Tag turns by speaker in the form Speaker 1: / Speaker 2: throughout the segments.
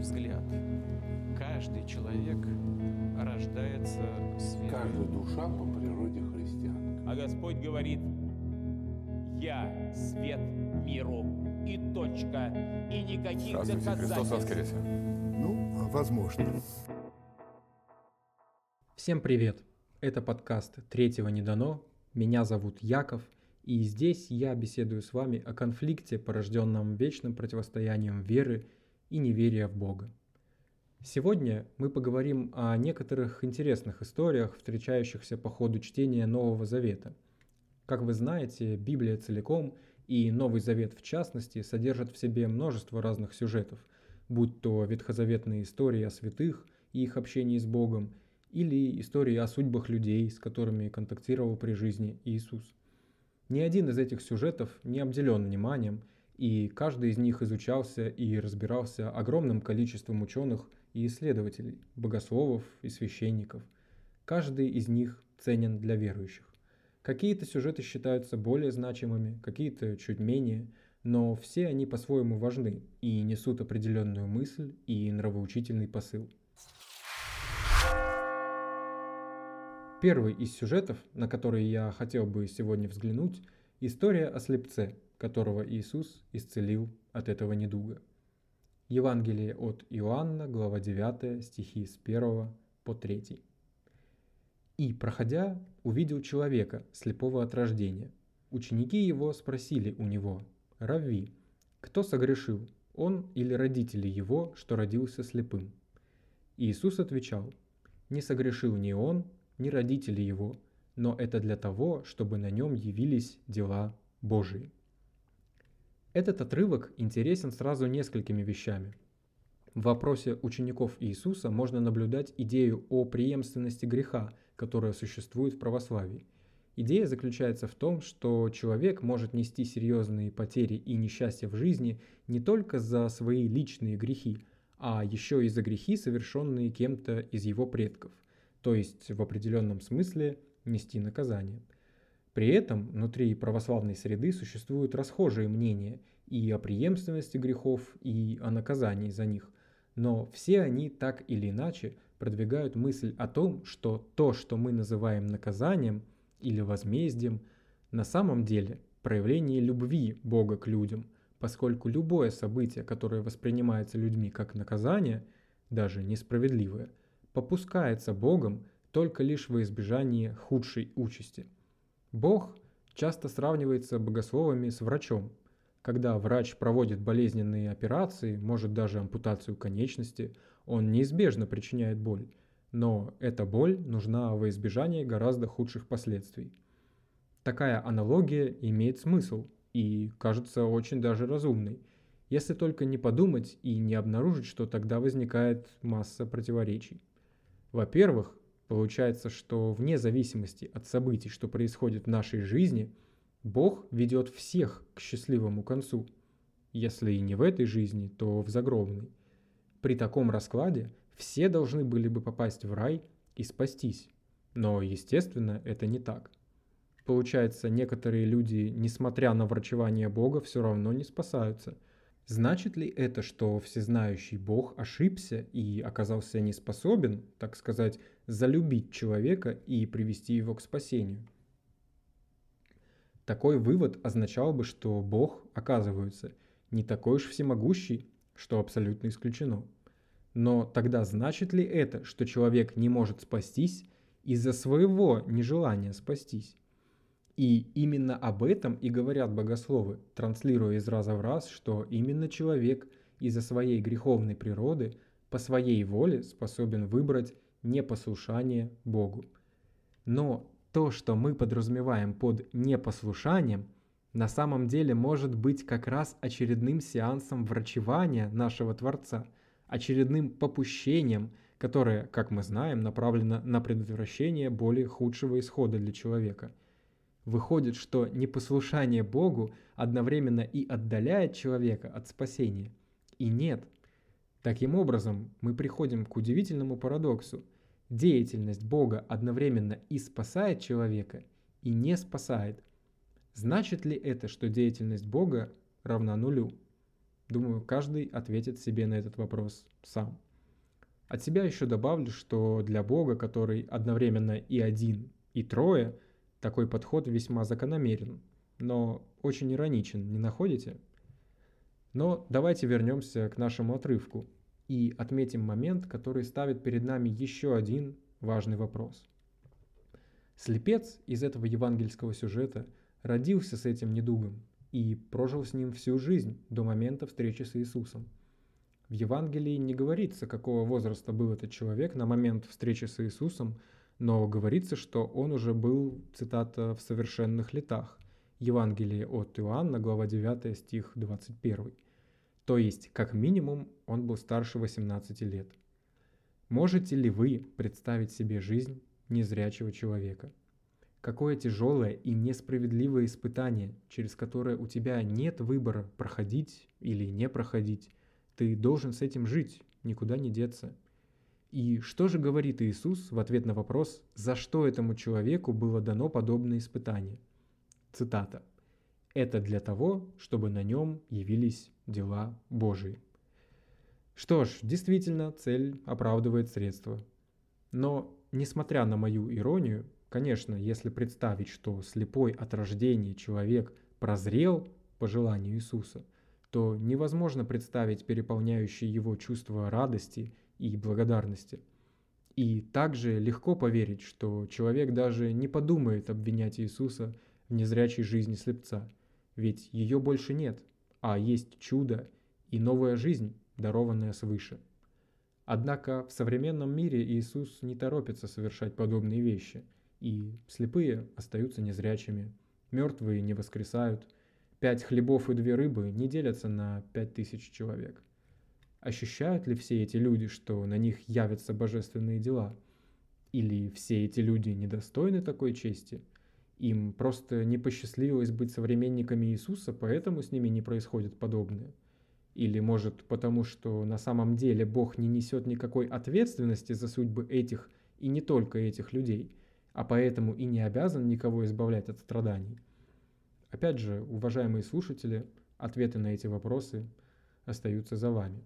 Speaker 1: мой взгляд, каждый человек рождается светом.
Speaker 2: Каждая душа по природе христианка.
Speaker 3: А Господь говорит, я свет миру и точка, и никаких
Speaker 4: Здравствуйте, Христос
Speaker 3: доказательств.
Speaker 4: воскресе.
Speaker 5: Ну, возможно.
Speaker 6: Всем привет! Это подкаст «Третьего не дано». Меня зовут Яков, и здесь я беседую с вами о конфликте, порожденном вечным противостоянием веры и неверия в Бога. Сегодня мы поговорим о некоторых интересных историях, встречающихся по ходу чтения Нового Завета. Как вы знаете, Библия целиком и Новый Завет в частности содержат в себе множество разных сюжетов, будь то ветхозаветные истории о святых и их общении с Богом, или истории о судьбах людей, с которыми контактировал при жизни Иисус. Ни один из этих сюжетов не обделен вниманием, и каждый из них изучался и разбирался огромным количеством ученых и исследователей, богословов и священников. Каждый из них ценен для верующих. Какие-то сюжеты считаются более значимыми, какие-то чуть менее, но все они по-своему важны и несут определенную мысль и нравоучительный посыл. Первый из сюжетов, на который я хотел бы сегодня взглянуть, история о слепце, которого Иисус исцелил от этого недуга. Евангелие от Иоанна, глава 9, стихи с 1 по 3. «И, проходя, увидел человека, слепого от рождения. Ученики его спросили у него, «Равви, кто согрешил, он или родители его, что родился слепым?» Иисус отвечал, «Не согрешил ни он, ни родители его, но это для того, чтобы на нем явились дела Божии». Этот отрывок интересен сразу несколькими вещами. В вопросе учеников Иисуса можно наблюдать идею о преемственности греха, которая существует в православии. Идея заключается в том, что человек может нести серьезные потери и несчастья в жизни не только за свои личные грехи, а еще и за грехи, совершенные кем-то из его предков, то есть в определенном смысле нести наказание. При этом внутри православной среды существуют расхожие мнения и о преемственности грехов, и о наказании за них, но все они так или иначе продвигают мысль о том, что то, что мы называем наказанием или возмездием, на самом деле проявление любви Бога к людям, поскольку любое событие, которое воспринимается людьми как наказание, даже несправедливое, попускается Богом только лишь во избежание худшей участи. Бог часто сравнивается богословами с врачом. Когда врач проводит болезненные операции, может даже ампутацию конечности, он неизбежно причиняет боль. Но эта боль нужна во избежание гораздо худших последствий. Такая аналогия имеет смысл и кажется очень даже разумной, если только не подумать и не обнаружить, что тогда возникает масса противоречий. Во-первых, получается, что вне зависимости от событий, что происходит в нашей жизни, Бог ведет всех к счастливому концу. Если и не в этой жизни, то в загробной. При таком раскладе все должны были бы попасть в рай и спастись. Но, естественно, это не так. Получается, некоторые люди, несмотря на врачевание Бога, все равно не спасаются. Значит ли это, что всезнающий Бог ошибся и оказался не способен, так сказать, залюбить человека и привести его к спасению? Такой вывод означал бы, что Бог, оказывается, не такой уж всемогущий, что абсолютно исключено. Но тогда значит ли это, что человек не может спастись из-за своего нежелания спастись? И именно об этом и говорят богословы, транслируя из раза в раз, что именно человек из-за своей греховной природы по своей воле способен выбрать непослушание Богу. Но то, что мы подразумеваем под непослушанием, на самом деле может быть как раз очередным сеансом врачевания нашего Творца, очередным попущением, которое, как мы знаем, направлено на предотвращение более худшего исхода для человека – Выходит, что непослушание Богу одновременно и отдаляет человека от спасения, и нет. Таким образом, мы приходим к удивительному парадоксу. Деятельность Бога одновременно и спасает человека, и не спасает. Значит ли это, что деятельность Бога равна нулю? Думаю, каждый ответит себе на этот вопрос сам. От себя еще добавлю, что для Бога, который одновременно и один, и трое, такой подход весьма закономерен, но очень ироничен, не находите? Но давайте вернемся к нашему отрывку и отметим момент, который ставит перед нами еще один важный вопрос. Слепец из этого евангельского сюжета родился с этим недугом и прожил с ним всю жизнь до момента встречи с Иисусом. В Евангелии не говорится, какого возраста был этот человек на момент встречи с Иисусом, но говорится, что он уже был, цитата, «в совершенных летах». Евангелие от Иоанна, глава 9, стих 21. То есть, как минимум, он был старше 18 лет. Можете ли вы представить себе жизнь незрячего человека? Какое тяжелое и несправедливое испытание, через которое у тебя нет выбора проходить или не проходить. Ты должен с этим жить, никуда не деться. И что же говорит Иисус в ответ на вопрос, за что этому человеку было дано подобное испытание? Цитата. «Это для того, чтобы на нем явились дела Божии». Что ж, действительно, цель оправдывает средства. Но, несмотря на мою иронию, конечно, если представить, что слепой от рождения человек прозрел по желанию Иисуса, то невозможно представить переполняющее его чувство радости и благодарности. И также легко поверить, что человек даже не подумает обвинять Иисуса в незрячей жизни слепца, ведь ее больше нет, а есть чудо и новая жизнь, дарованная свыше. Однако в современном мире Иисус не торопится совершать подобные вещи, и слепые остаются незрячими, мертвые не воскресают, пять хлебов и две рыбы не делятся на пять тысяч человек – Ощущают ли все эти люди, что на них явятся божественные дела? Или все эти люди недостойны такой чести? Им просто не посчастливилось быть современниками Иисуса, поэтому с ними не происходит подобное? Или может потому, что на самом деле Бог не несет никакой ответственности за судьбы этих и не только этих людей, а поэтому и не обязан никого избавлять от страданий? Опять же, уважаемые слушатели, ответы на эти вопросы остаются за вами.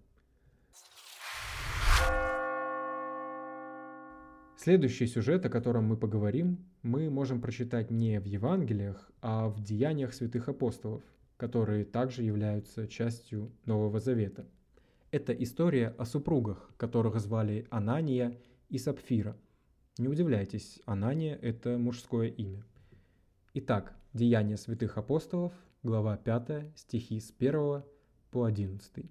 Speaker 6: Следующий сюжет, о котором мы поговорим, мы можем прочитать не в Евангелиях, а в Деяниях святых апостолов, которые также являются частью Нового Завета. Это история о супругах, которых звали Анания и Сапфира. Не удивляйтесь, Анания – это мужское имя. Итак, Деяния святых апостолов, глава 5, стихи с 1 по 11.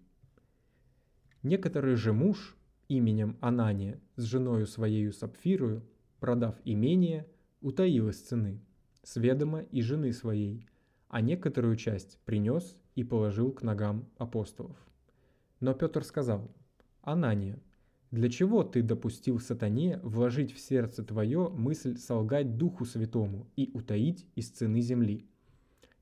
Speaker 6: Некоторый же муж, именем Анания с женою своею Сапфирою, продав имение, утаил из цены, с ведома и жены своей, а некоторую часть принес и положил к ногам апостолов. Но Петр сказал, «Анания, для чего ты допустил сатане вложить в сердце твое мысль солгать Духу Святому и утаить из цены земли?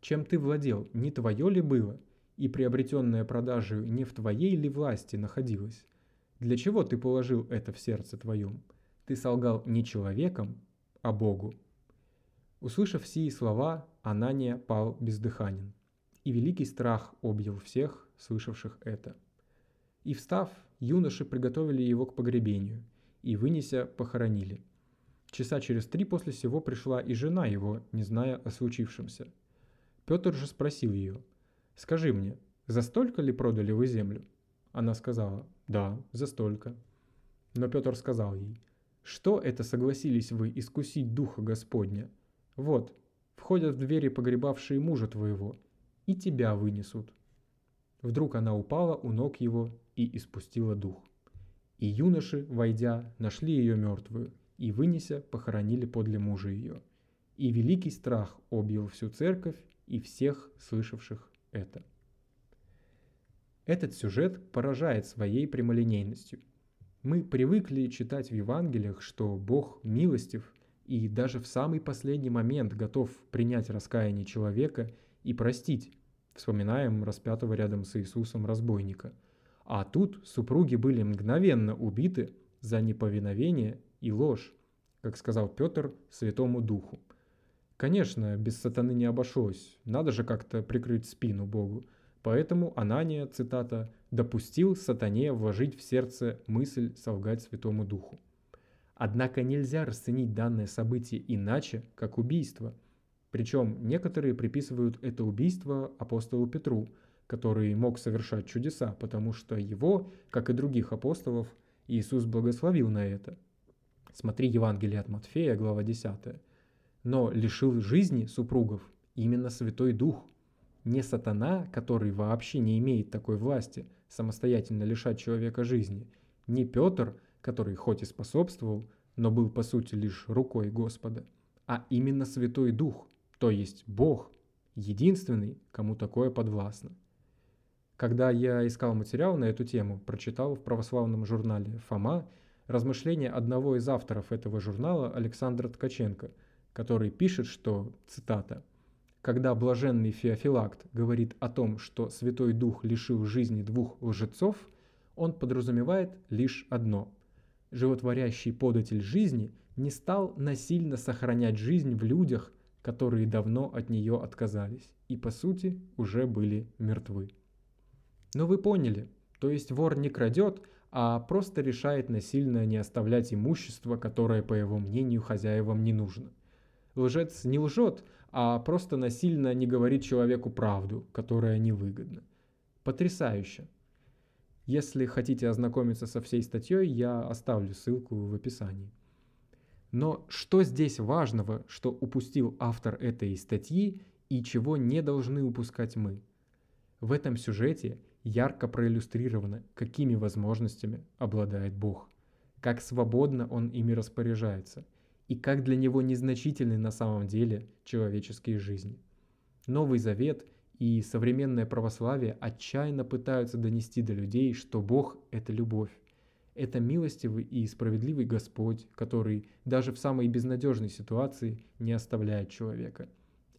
Speaker 6: Чем ты владел, не твое ли было, и приобретенное продажей не в твоей ли власти находилось? Для чего ты положил это в сердце твоем? Ты солгал не человеком, а Богу. Услышав сии слова, Анания пал бездыханен, и великий страх объял всех, слышавших это. И встав, юноши приготовили его к погребению, и, вынеся, похоронили. Часа через три после сего пришла и жена его, не зная о случившемся. Петр же спросил ее, «Скажи мне, за столько ли продали вы землю?» Она сказала, да, за столько. Но Петр сказал ей, что это согласились вы искусить Духа Господня? Вот, входят в двери погребавшие мужа твоего, и тебя вынесут. Вдруг она упала у ног его и испустила дух. И юноши, войдя, нашли ее мертвую, и, вынеся, похоронили подле мужа ее. И великий страх объел всю церковь и всех слышавших это. Этот сюжет поражает своей прямолинейностью. Мы привыкли читать в Евангелиях, что Бог милостив и даже в самый последний момент готов принять раскаяние человека и простить. Вспоминаем распятого рядом с Иисусом разбойника. А тут супруги были мгновенно убиты за неповиновение и ложь, как сказал Петр Святому Духу. Конечно, без сатаны не обошлось, надо же как-то прикрыть спину Богу – Поэтому Анания, цитата, «допустил сатане вложить в сердце мысль солгать Святому Духу». Однако нельзя расценить данное событие иначе, как убийство. Причем некоторые приписывают это убийство апостолу Петру, который мог совершать чудеса, потому что его, как и других апостолов, Иисус благословил на это. Смотри Евангелие от Матфея, глава 10. Но лишил жизни супругов именно Святой Дух, не сатана, который вообще не имеет такой власти самостоятельно лишать человека жизни, не Петр, который хоть и способствовал, но был по сути лишь рукой Господа, а именно Святой Дух, то есть Бог, единственный, кому такое подвластно. Когда я искал материал на эту тему, прочитал в православном журнале «Фома» размышления одного из авторов этого журнала Александра Ткаченко, который пишет, что, цитата, «Когда блаженный Феофилакт говорит о том, что Святой Дух лишил жизни двух лжецов, он подразумевает лишь одно. Животворящий податель жизни не стал насильно сохранять жизнь в людях, которые давно от нее отказались и, по сути, уже были мертвы. Ну вы поняли, то есть вор не крадет, а просто решает насильно не оставлять имущество, которое, по его мнению, хозяевам не нужно. Лжец не лжет, а просто насильно не говорит человеку правду, которая невыгодна. Потрясающе. Если хотите ознакомиться со всей статьей, я оставлю ссылку в описании. Но что здесь важного, что упустил автор этой статьи и чего не должны упускать мы? В этом сюжете ярко проиллюстрировано, какими возможностями обладает Бог, как свободно Он ими распоряжается и как для Него незначительны на самом деле человеческие жизни. Новый Завет и современное православие отчаянно пытаются донести до людей, что Бог – это любовь. Это милостивый и справедливый Господь, который даже в самой безнадежной ситуации не оставляет человека.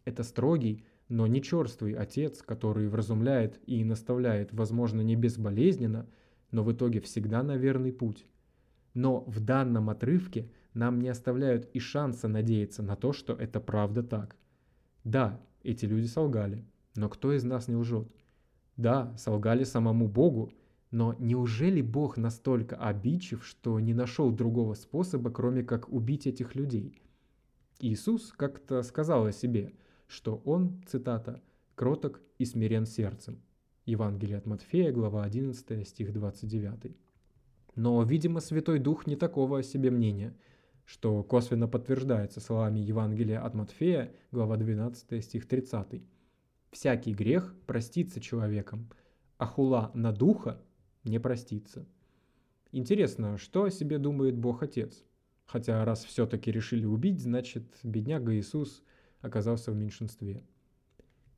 Speaker 6: Это строгий, но не черствый отец, который вразумляет и наставляет, возможно, не безболезненно, но в итоге всегда на верный путь. Но в данном отрывке нам не оставляют и шанса надеяться на то, что это правда так. Да, эти люди солгали, но кто из нас не лжет? Да, солгали самому Богу, но неужели Бог настолько обидчив, что не нашел другого способа, кроме как убить этих людей? Иисус как-то сказал о себе – что он, цитата, «кроток и смирен сердцем». Евангелие от Матфея, глава 11, стих 29. Но, видимо, Святой Дух не такого о себе мнения, что косвенно подтверждается словами Евангелия от Матфея, глава 12, стих 30. «Всякий грех простится человеком, а хула на духа не простится». Интересно, что о себе думает Бог Отец? Хотя раз все-таки решили убить, значит, бедняга Иисус оказался в меньшинстве.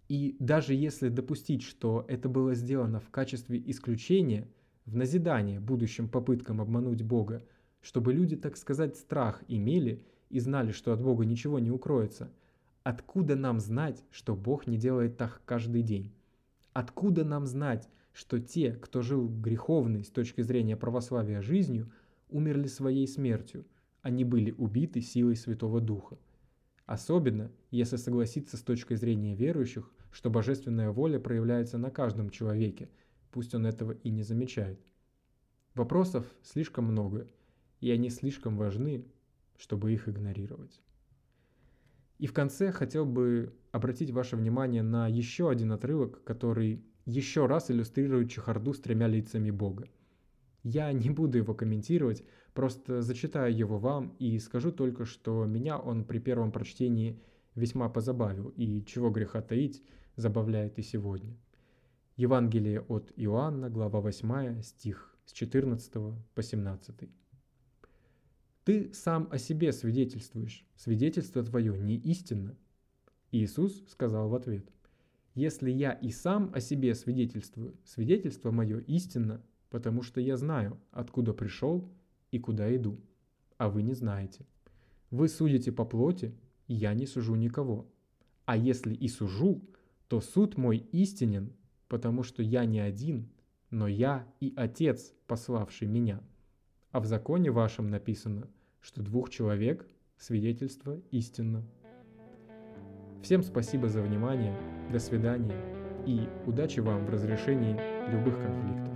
Speaker 6: И даже если допустить, что это было сделано в качестве исключения, в назидание будущим попыткам обмануть Бога, чтобы люди, так сказать, страх имели и знали, что от Бога ничего не укроется, откуда нам знать, что Бог не делает так каждый день? Откуда нам знать, что те, кто жил греховной с точки зрения православия жизнью, умерли своей смертью, они были убиты силой Святого Духа? Особенно, если согласиться с точкой зрения верующих, что божественная воля проявляется на каждом человеке, пусть он этого и не замечает. Вопросов слишком много, и они слишком важны, чтобы их игнорировать. И в конце хотел бы обратить ваше внимание на еще один отрывок, который еще раз иллюстрирует чехарду с тремя лицами Бога. Я не буду его комментировать, просто зачитаю его вам и скажу только, что меня он при первом прочтении весьма позабавил и, чего греха таить, забавляет и сегодня. Евангелие от Иоанна, глава 8, стих с 14 по 17. «Ты сам о себе свидетельствуешь, свидетельство твое не истинно». Иисус сказал в ответ, «Если я и сам о себе свидетельствую, свидетельство мое истинно, потому что я знаю, откуда пришел и куда иду, а вы не знаете. Вы судите по плоти, я не сужу никого. А если и сужу, то суд мой истинен, потому что я не один, но я и Отец, пославший меня. А в законе вашем написано, что двух человек свидетельство истинно. Всем спасибо за внимание. До свидания. И удачи вам в разрешении любых конфликтов.